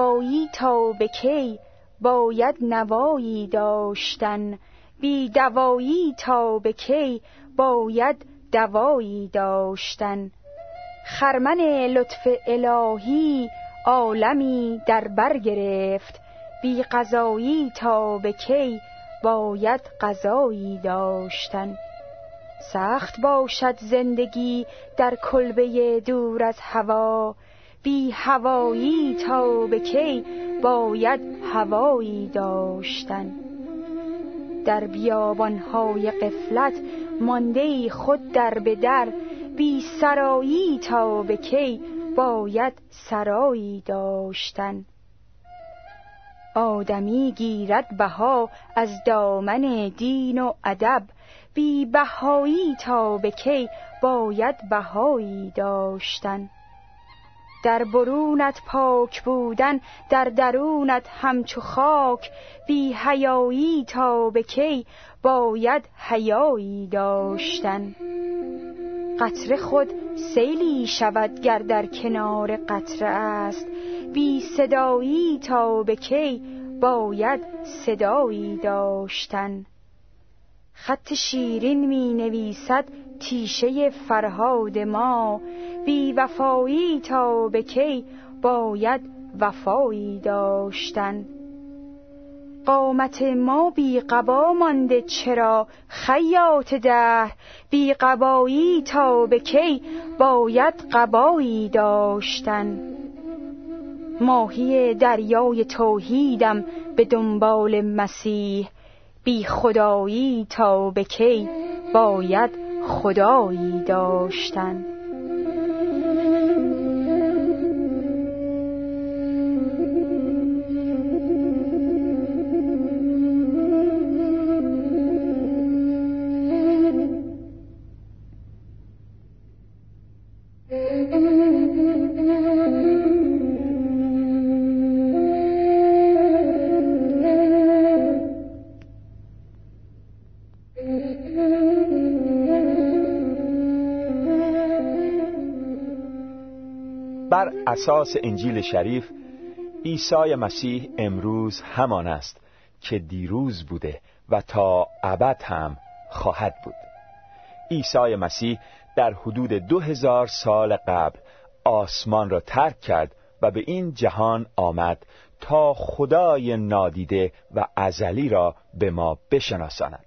دوایی تا به کی باید نوایی داشتن؟ بی دوایی تا به کی باید دوایی داشتن؟ خرمن لطف الهی عالمی در بر گرفت. بی قضایی تا به کی باید قضایی داشتن؟ سخت باشد زندگی در کلبه دور از هوا. بی هوایی تا به کی باید هوایی داشتن. در بیابانهای قفلت مانده خود در به در بی سرایی تا به کی باید سرایی داشتن. آدمی گیرد بها از دامن دین و ادب بی بهایی تا به کی باید بهایی داشتن. در برونت پاک بودن در درونت همچو خاک. بی حیایی تا به کی باید حیایی داشتن؟ قطره خود سیلی شود گر در کنار قطره است. بی صدایی تا به کی باید صدایی داشتن؟ خط شیرین می نویسد تیشه فرهاد ما. بی وفایی تا به کی باید وفایی داشتن؟ قامت ما بی قبا مانده چرا خیاط ده؟ بی قبایی تا به کی باید قبایی داشتن؟ ماهی دریای توحیدم به دنبال مسیح بی خدایی تا به کی باید خدایی داشتن؟ اساس انجیل شریف عیسی مسیح امروز همان است که دیروز بوده و تا ابد هم خواهد بود. عیسی مسیح در حدود دو هزار سال قبل آسمان را ترک کرد و به این جهان آمد تا خدای نادیده و ازلی را به ما بشناساند.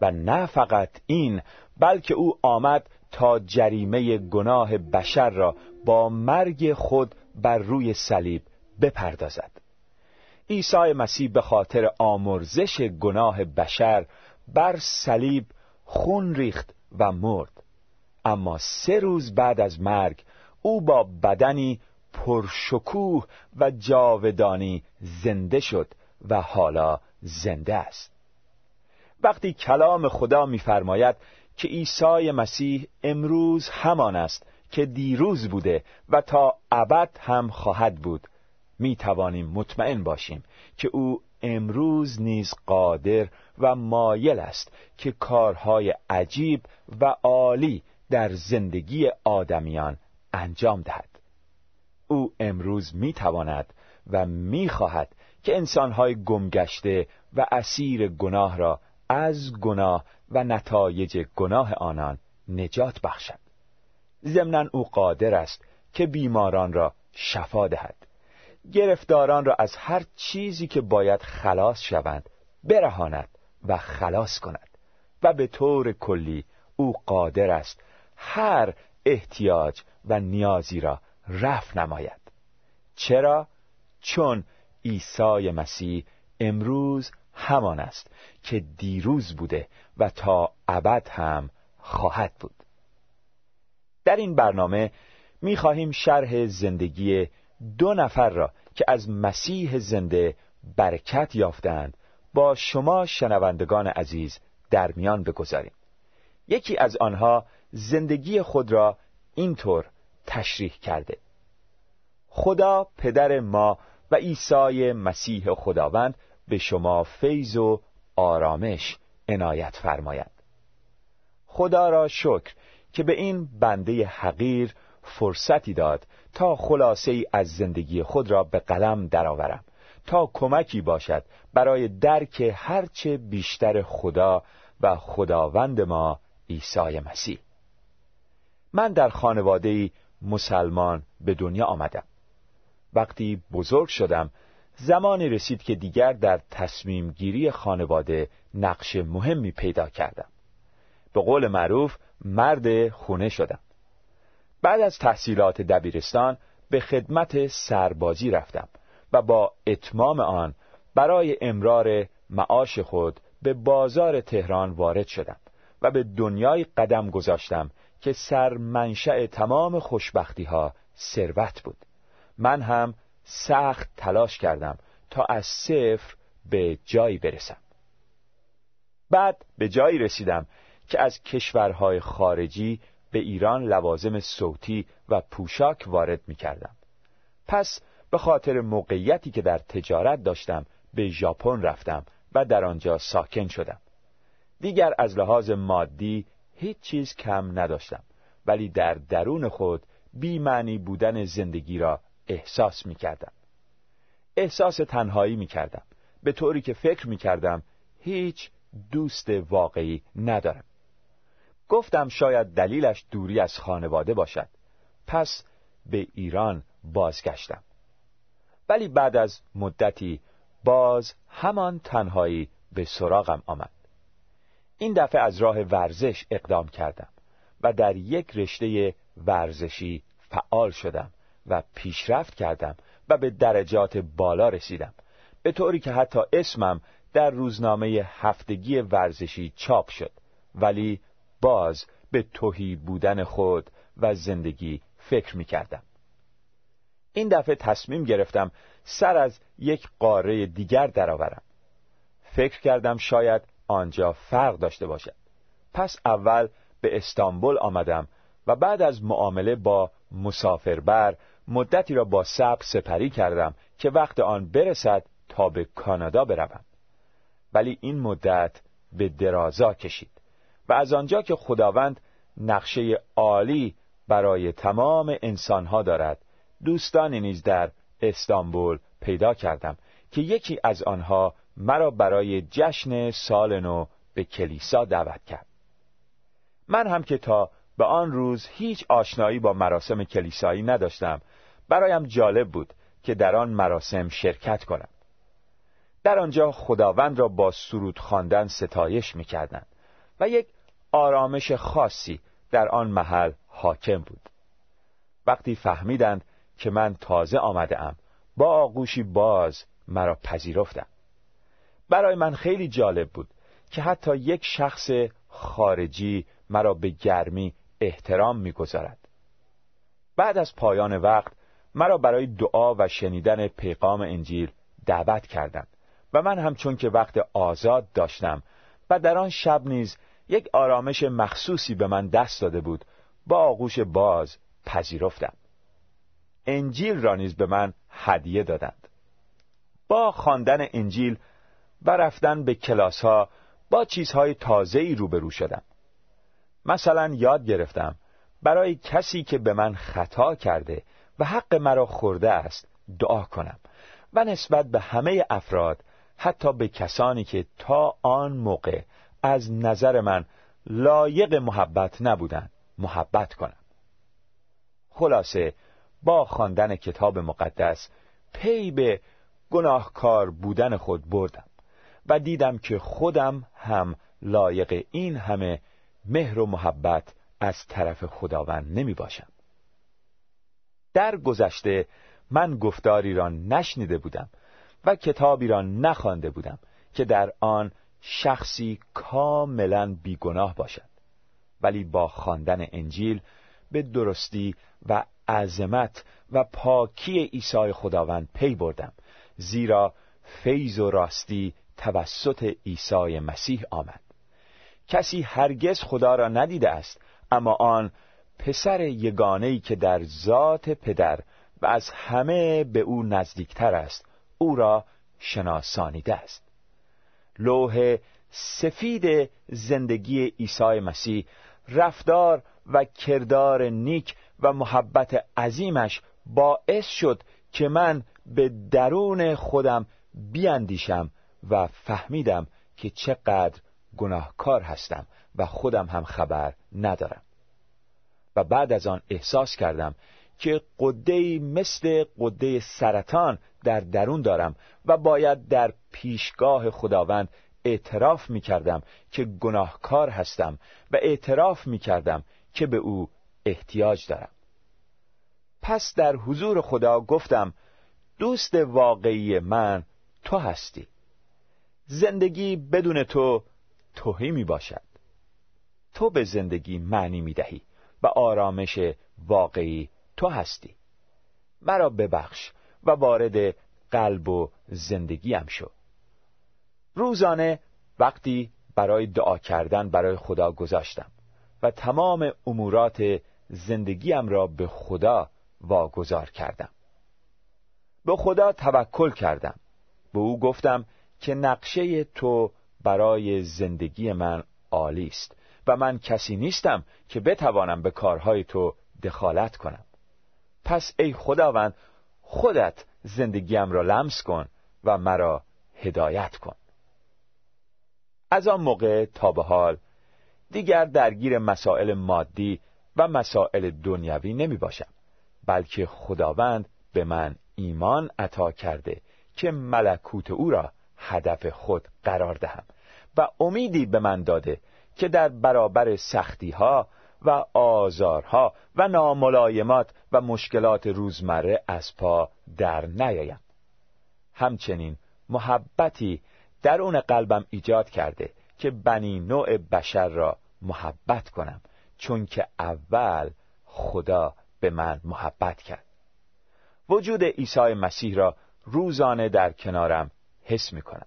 و نه فقط این بلکه او آمد تا جریمه گناه بشر را با مرگ خود بر روی صلیب بپردازد. عیسی مسیح به خاطر آمرزش گناه بشر بر صلیب خون ریخت و مرد. اما سه روز بعد از مرگ او با بدنی پرشکوه و جاودانی زنده شد و حالا زنده است. وقتی کلام خدا می‌فرماید که عیسی مسیح امروز همان است که دیروز بوده و تا ابد هم خواهد بود می توانیم مطمئن باشیم که او امروز نیز قادر و مایل است که کارهای عجیب و عالی در زندگی آدمیان انجام دهد. او امروز می تواند و می خواهد که انسانهای گمگشته و اسیر گناه را از گناه و نتایج گناه آنان نجات بخشد. ضمنا او قادر است که بیماران را شفا دهد. گرفتاران را از هر چیزی که باید خلاص شوند برهاند و خلاص کند و به طور کلی او قادر است هر احتیاج و نیازی را رفع نماید. چرا؟ چون عیسی مسیح امروز همان است که دیروز بوده و تا ابد هم خواهد بود. در این برنامه می خواهیم شرح زندگی دو نفر را که از مسیح زنده برکت یافتند با شما شنوندگان عزیز در میان بگذاریم. یکی از آنها زندگی خود را اینطور تشریح کرده. خدا پدر ما و عیسی مسیح خداوند به شما فیض و آرامش عنایت فرماید. خدا را شکر که به این بنده حقیر فرصتی داد تا خلاصه ای از زندگی خود را به قلم درآورم تا کمکی باشد برای درک هرچه بیشتر خدا و خداوند ما عیسی مسیح. من در خانواده مسلمان به دنیا آمدم. وقتی بزرگ شدم زمانی رسید که دیگر در تصمیم گیری خانواده نقش مهمی پیدا کردم. به قول معروف مرد خونه شدم. بعد از تحصیلات دبیرستان به خدمت سربازی رفتم و با اتمام آن برای امرار معاش خود به بازار تهران وارد شدم و به دنیای قدم گذاشتم که سر منشأ تمام خوشبختی ها ثروت بود. من هم سخت تلاش کردم تا از صفر به جایی برسم بعد به جایی رسیدم که از کشورهای خارجی به ایران لوازم صوتی و پوشاک وارد می کردم. پس به خاطر موقعیتی که در تجارت داشتم به ژاپن رفتم و در آنجا ساکن شدم. دیگر از لحاظ مادی هیچ چیز کم نداشتم ولی در درون خود بیمعنی بودن زندگی را احساس می کردم. احساس تنهایی می کردم به طوری که فکر می کردم هیچ دوست واقعی ندارم. گفتم شاید دلیلش دوری از خانواده باشد. پس به ایران بازگشتم. ولی بعد از مدتی باز همان تنهایی به سراغم آمد. این دفعه از راه ورزش اقدام کردم و در یک رشته ورزشی فعال شدم. و پیشرفت کردم و به درجات بالا رسیدم به طوری که حتی اسمم در روزنامه هفتگی ورزشی چاپ شد ولی باز به توهی بودن خود و زندگی فکر می کردم. این دفعه تصمیم گرفتم سر از یک قاره دیگر درآورم. فکر کردم شاید آنجا فرق داشته باشد. پس اول به استانبول آمدم و بعد از معامله با مسافربر مدتی را با صبر سپری کردم که وقت آن برسد تا به کانادا بروم. ولی این مدت به درازا کشید. و از آنجا که خداوند نقشه عالی برای تمام انسانها دارد دوستانی نیز در استانبول پیدا کردم که یکی از آنها مرا برای جشن سال نو به کلیسا دعوت کرد من هم که تا به آن روز هیچ آشنایی با مراسم کلیسایی نداشتم. برایم جالب بود که در آن مراسم شرکت کنم. در آنجا خداوند را با سرود خواندن ستایش می‌کردند و یک آرامش خاصی در آن محل حاکم بود. وقتی فهمیدند که من تازه آمده ام با آغوشی باز مرا پذیرفتند. برای من خیلی جالب بود که حتی یک شخص خارجی مرا به گرمی احترام می‌گذارد. بعد از پایان وقت مرا برای دعا و شنیدن پیغام انجیل دعوت کردند و من همچون که وقت آزاد داشتم و در آن شب نیز یک آرامش مخصوصی به من دست داده بود با آغوش باز پذیرفتم. انجیل را نیز به من هدیه دادند. با خواندن انجیل و رفتن به کلاس ها با چیزهای تازه‌ای روبرو شدم. مثلا یاد گرفتم برای کسی که به من خطا کرده و حق مرا خورده است دعا کنم و نسبت به همه افراد حتی به کسانی که تا آن موقع از نظر من لایق محبت نبودن محبت کنم. خلاصه با خواندن کتاب مقدس پی به گناهکار بودن خود بردم و دیدم که خودم هم لایق این همه مهر و محبت از طرف خداوند نمی باشم در گذشته من گفتاری را نشنیده بودم و کتابی را نخوانده بودم که در آن شخصی کاملا بیگناه باشد. ولی با خواندن انجیل به درستی و عظمت و پاکی عیسی خداوند پی بردم زیرا فیض و راستی توسط عیسی مسیح آمد. کسی هرگز خدا را ندیده است اما آن پسر یگانهی که در ذات پدر و از همه به او نزدیکتر است او را شناسانیده است. لوح سفید زندگی عیسی مسیح رفتار و کردار نیک و محبت عظیمش باعث شد که من به درون خودم بیاندیشم و فهمیدم که چقدر گناهکار هستم و خودم هم خبر ندارم. و بعد از آن احساس کردم که قده مثل قده سرطان در درون دارم و باید در پیشگاه خداوند اعتراف می کردم که گناهکار هستم و اعتراف می کردم که به او احتیاج دارم. پس در حضور خدا گفتم دوست واقعی من تو هستی. زندگی بدون تو توهی می باشد تو به زندگی معنی می دهی و آرامش واقعی تو هستی. مرا ببخش و وارد قلب و زندگیم شو. روزانه وقتی برای دعا کردن برای خدا گذاشتم و تمام امورات زندگیم را به خدا واگذار کردم. به خدا توکل کردم. به او گفتم که نقشه تو برای زندگی من عالی است و من کسی نیستم که بتوانم به کارهای تو دخالت کنم. پس ای خداوند خودت زندگیم را لمس کن و مرا هدایت کن. از آن موقع تا به حال دیگر درگیر مسائل مادی و مسائل دنیوی نمی باشم بلکه خداوند به من ایمان عطا کرده که ملکوت او را هدف خود قرار دهم و امیدی به من داده که در برابر سختی ها و آزارها و ناملایمات و مشکلات روزمره از پا در نیایم. همچنین محبتی درون قلبم ایجاد کرده که بنی نوع بشر را محبت کنم چون که اول خدا به من محبت کرد. وجود عیسی مسیح را روزانه در کنارم حس می کنم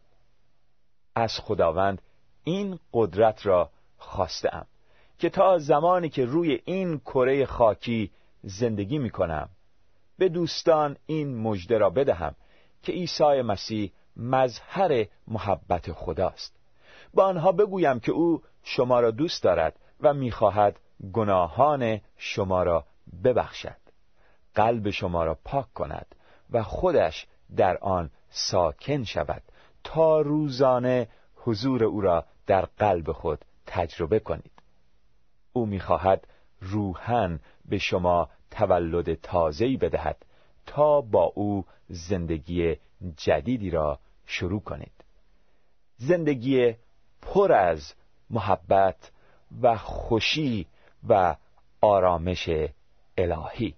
از خداوند این قدرت را خواستم که تا زمانی که روی این کره خاکی زندگی می کنم به دوستان این مژده را بدهم که عیسی مسیح مظهر محبت خداست. با آنها بگویم که او شما را دوست دارد و می‌خواهد گناهان شما را ببخشد. قلب شما را پاک کند و خودش در آن ساکن شود تا روزانه حضور او را در قلب خود تجربه کنید. او می‌خواهد روحن به شما تولد تازه‌ای بدهد تا با او زندگی جدیدی را شروع کنید. زندگی پر از محبت و خوشی و آرامش الهی.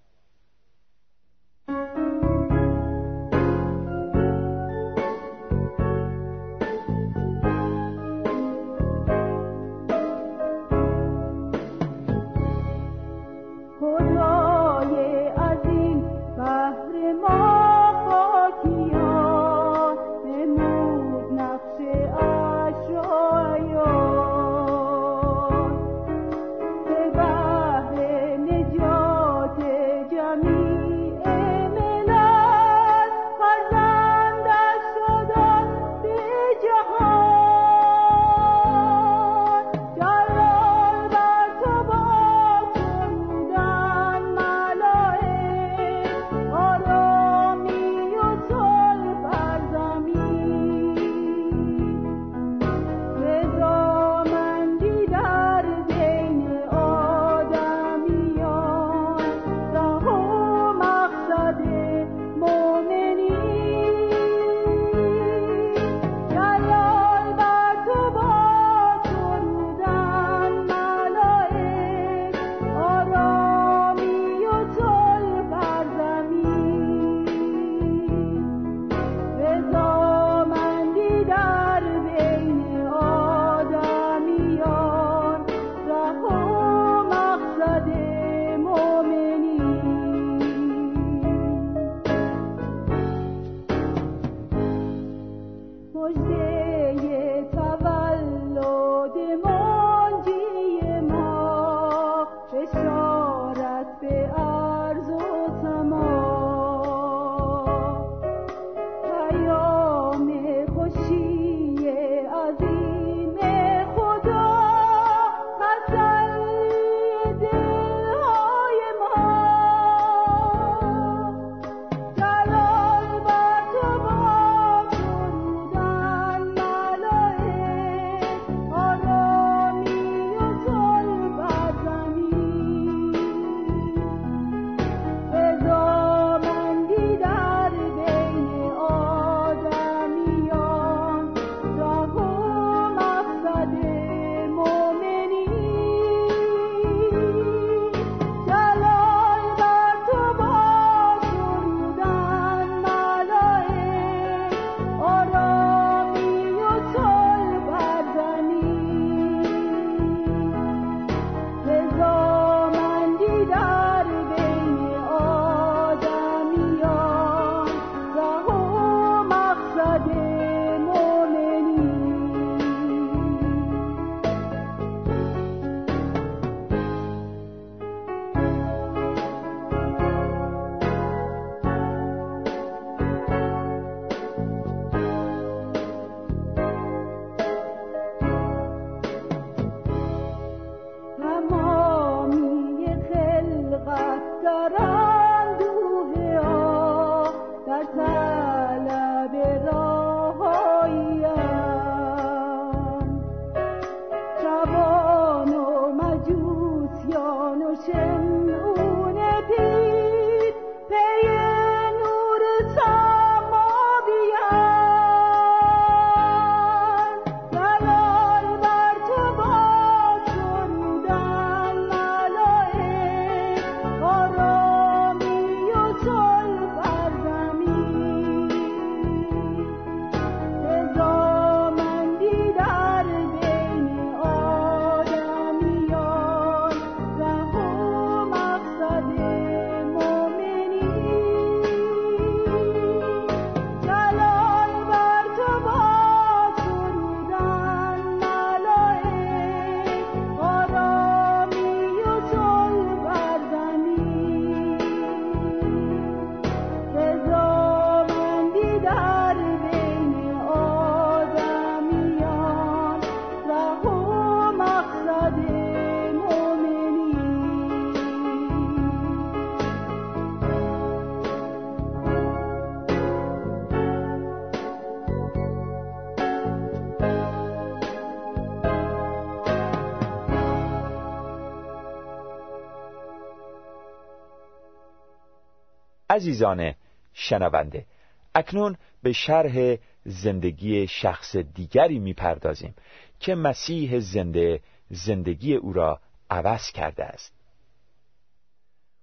عزیزان شنونده. اکنون به شرح زندگی شخص دیگری می‌پردازیم که مسیح زنده زندگی او را عوض کرده است.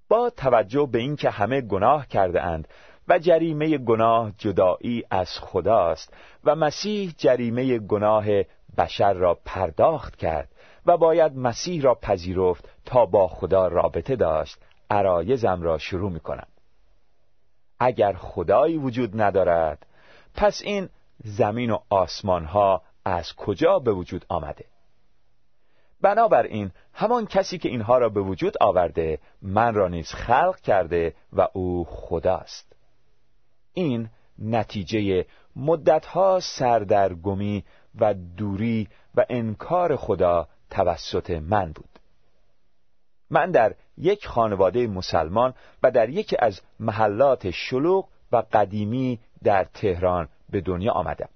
با توجه به اینکه همه گناه کرده اند و جریمه گناه جدایی از خداست و مسیح جریمه گناه بشر را پرداخت کرد و باید مسیح را پذیرفت تا با خدا رابطه داشت عرایزم را شروع می کنم اگر خدایی وجود ندارد پس این زمین و آسمان ها از کجا به وجود آمده؟ بنابراین همان کسی که اینها را به وجود آورده من را نیز خلق کرده و او خداست. این نتیجه مدتها سردرگمی و دوری و انکار خدا توسط من بود. من در یک خانواده مسلمان و در یکی از محلات شلوغ و قدیمی در تهران به دنیا آمدم.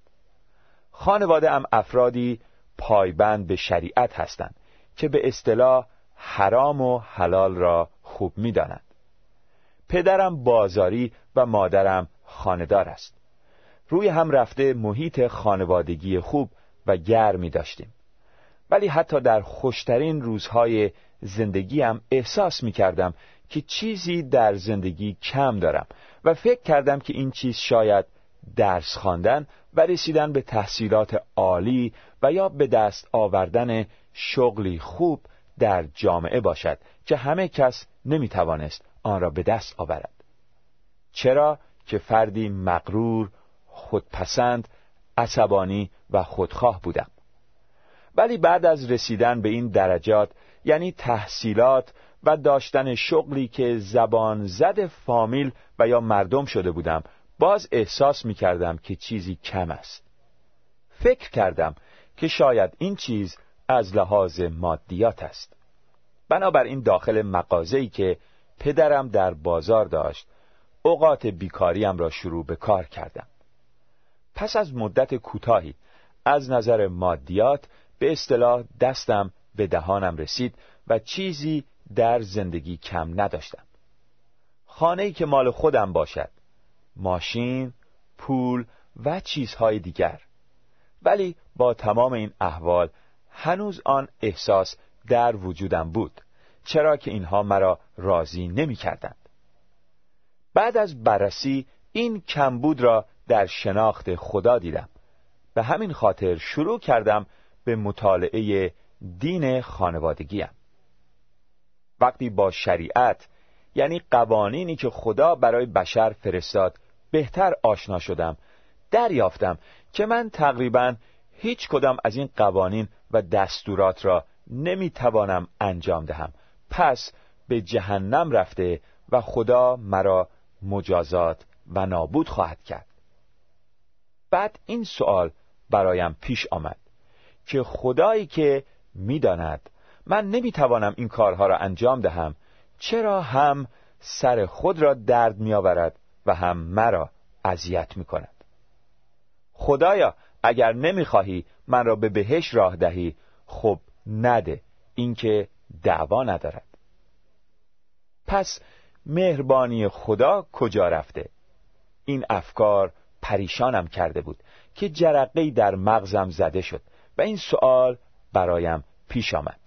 خانواده ام افرادی پایبند به شریعت هستند که به اصطلاح حرام و حلال را خوب می‌دانند. پدرم بازاری و مادرم خاندار است. روی هم رفته محیط خانوادگی خوب و گرمی داشتیم. ولی حتی در خوشترین روزهای زندگیم احساس می کردم که چیزی در زندگی کم دارم و فکر کردم که این چیز شاید درس خواندن و رسیدن به تحصیلات عالی و یا به دست آوردن شغلی خوب در جامعه باشد که همه کس نمی توانست آن را به دست آورد. چرا که فردی مغرور خودپسند عصبانی و خودخواه بودم. ولی بعد از رسیدن به این درجات یعنی تحصیلات و داشتن شغلی که زبان زد فامیل و یا مردم شده بودم باز احساس می کردم که چیزی کم است. فکر کردم که شاید این چیز از لحاظ مادیات است. بنابراین داخل مغازه‌ای که پدرم در بازار داشت اوقات بیکاریم را شروع به کار کردم. پس از مدت کوتاهی از نظر مادیات به اصطلاح دستم به دهانم رسید و چیزی در زندگی کم نداشتم. خانه که مال خودم باشد ماشین، پول و چیزهای دیگر. ولی با تمام این احوال هنوز آن احساس در وجودم بود چرا که اینها مرا راضی نمی کردند. بعد از بررسی این کمبود را در شناخت خدا دیدم. به همین خاطر شروع کردم به مطالعه دین خانوادگیم وقتی با شریعت یعنی قوانینی که خدا برای بشر فرستاد بهتر آشنا شدم دریافتم که من تقریبا هیچ کدام از این قوانین و دستورات را نمی‌توانم انجام دهم. پس به جهنم رفته و خدا مرا مجازات و نابود خواهد کرد. بعد این سوال برایم پیش آمد که خدایی که می‌داند. من نمی‌توانم این کارها را انجام دهم. چرا هم سر خود را درد میآورد و هم مرا اذیت می کند خدایا اگر نمی‌خواهی من را به بهش راه دهی خب نده اینکه دعوا ندارد. پس مهربانی خدا کجا رفته؟ این افکار پریشانم کرده بود که جرقه در مغزم زده شد و این سوال برایم پیش آمد.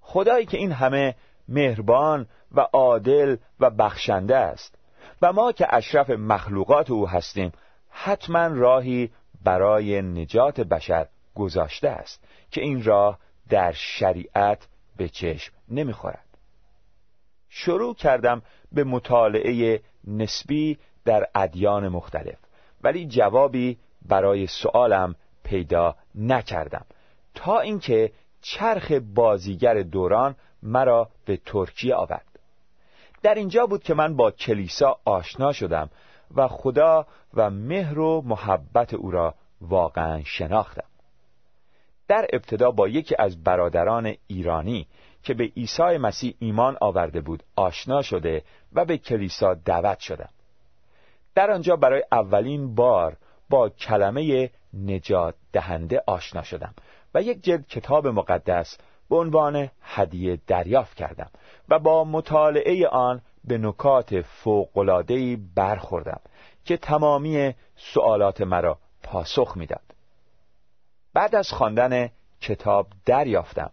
خدایی که این همه مهربان و عادل و بخشنده است و ما که اشرف مخلوقات او هستیم حتما راهی برای نجات بشر گذاشته است که این راه در شریعت به چشم نمی‌خورد. شروع کردم به مطالعه نسبی در ادیان مختلف ولی جوابی برای سوالم پیدا نکردم. تا اینکه چرخ بازیگر دوران مرا به ترکیه آورد. در اینجا بود که من با کلیسا آشنا شدم و خدا و مهر و محبت او را واقعا شناختم. در ابتدا با یکی از برادران ایرانی که به عیسی مسیح ایمان آورده بود آشنا شده و به کلیسا دعوت شدم. در آنجا برای اولین بار با کلمه نجات دهنده آشنا شدم. و یک جلد کتاب مقدس به عنوان هدیه دریافت کردم و با مطالعه آن به نکات فوق‌العاده‌ای برخوردم که تمامی سوالات مرا پاسخ می‌داد. بعد از خواندن کتاب دریافتم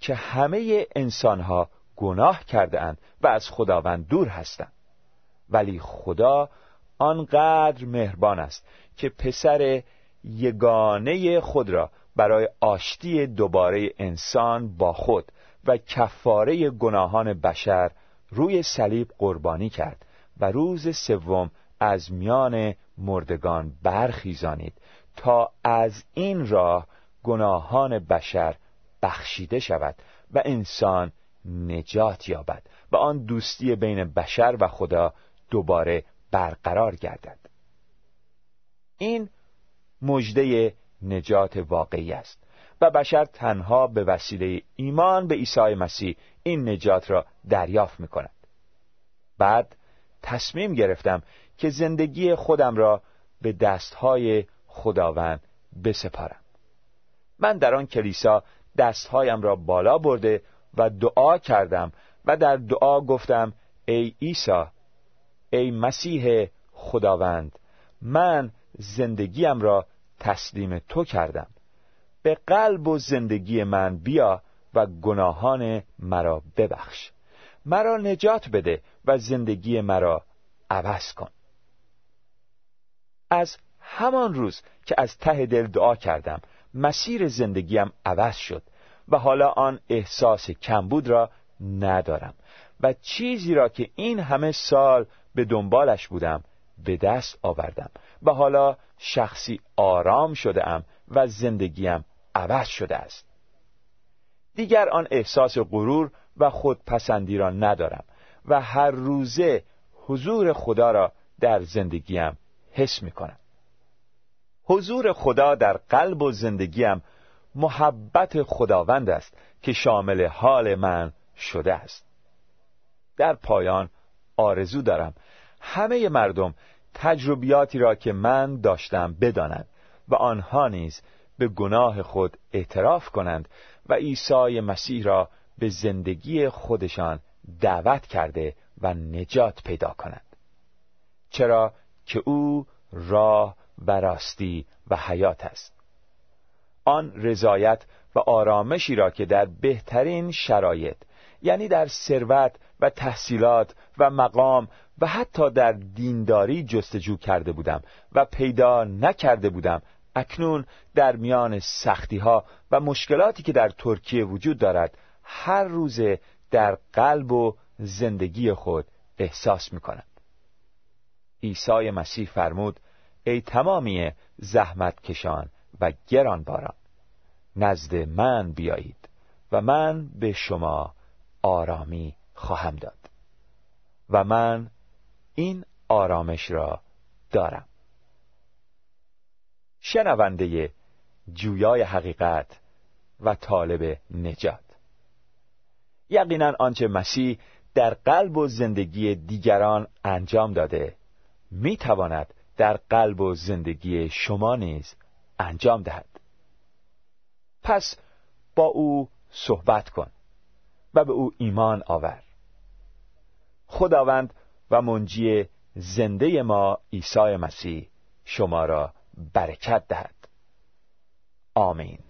که همه انسانها گناه کرده اند و از خداوند دور هستند ولی خدا آنقدر مهربان است که پسر یگانه خود را برای آشتی دوباره انسان با خود و کفاره گناهان بشر روی صلیب قربانی کرد و روز سوم از میان مردگان برخیزانید تا از این راه گناهان بشر بخشیده شود و انسان نجات یابد و آن دوستی بین بشر و خدا دوباره برقرار گردد. این مژده نجات واقعی است. و بشر تنها به وسیله ایمان به عیسی مسیح این نجات را دریافت می کند بعد تصمیم گرفتم که زندگی خودم را به دستهای خداوند بسپارم. من در آن کلیسا دستهایم را بالا برده و دعا کردم و در دعا گفتم ای عیسی ای مسیح خداوند من زندگیم را تسلیم تو کردم. به قلب و زندگی من بیا و گناهان مرا ببخش. مرا نجات بده و زندگی مرا عوض کن. از همان روز که از ته دل دعا کردم مسیر زندگیم عوض شد و حالا آن احساس کمبود را ندارم و چیزی را که این همه سال به دنبالش بودم به دست آوردم و حالا شخصی آرام شده ام و زندگیم عوض شده است. دیگر آن احساس غرور و خودپسندی را ندارم و هر روزه حضور خدا را در زندگیم حس می کنم حضور خدا در قلب و زندگیم محبت خداوند است که شامل حال من شده است. در پایان آرزو دارم همه مردم تجربیاتی را که من داشتم بدانند و آنها نیز به گناه خود اعتراف کنند و عیسی مسیح را به زندگی خودشان دعوت کرده و نجات پیدا کنند. چرا که او راه و راستی و حیات است. آن رضایت و آرامشی را که در بهترین شرایط یعنی در ثروت و تحصیلات و مقام و حتی در دینداری جستجو کرده بودم و پیدا نکرده بودم. اکنون در میان سختی ها و مشکلاتی که در ترکیه وجود دارد هر روزه در قلب و زندگی خود احساس می کند عیسی مسیح فرمود ای تمامی زحمت کشان و گران باران نزد من بیایید و من به شما آرامی خواهم داد. و من این آرامش را دارم. شنونده جویای حقیقت و طالب نجات. یقینا آنچه مسیح در قلب و زندگی دیگران انجام داده می تواند در قلب و زندگی شما نیز انجام دهد. پس با او صحبت کن. و به او ایمان آور. خداوند و منجی زنده ما عیسی مسیح شما را برکت دهد. آمین.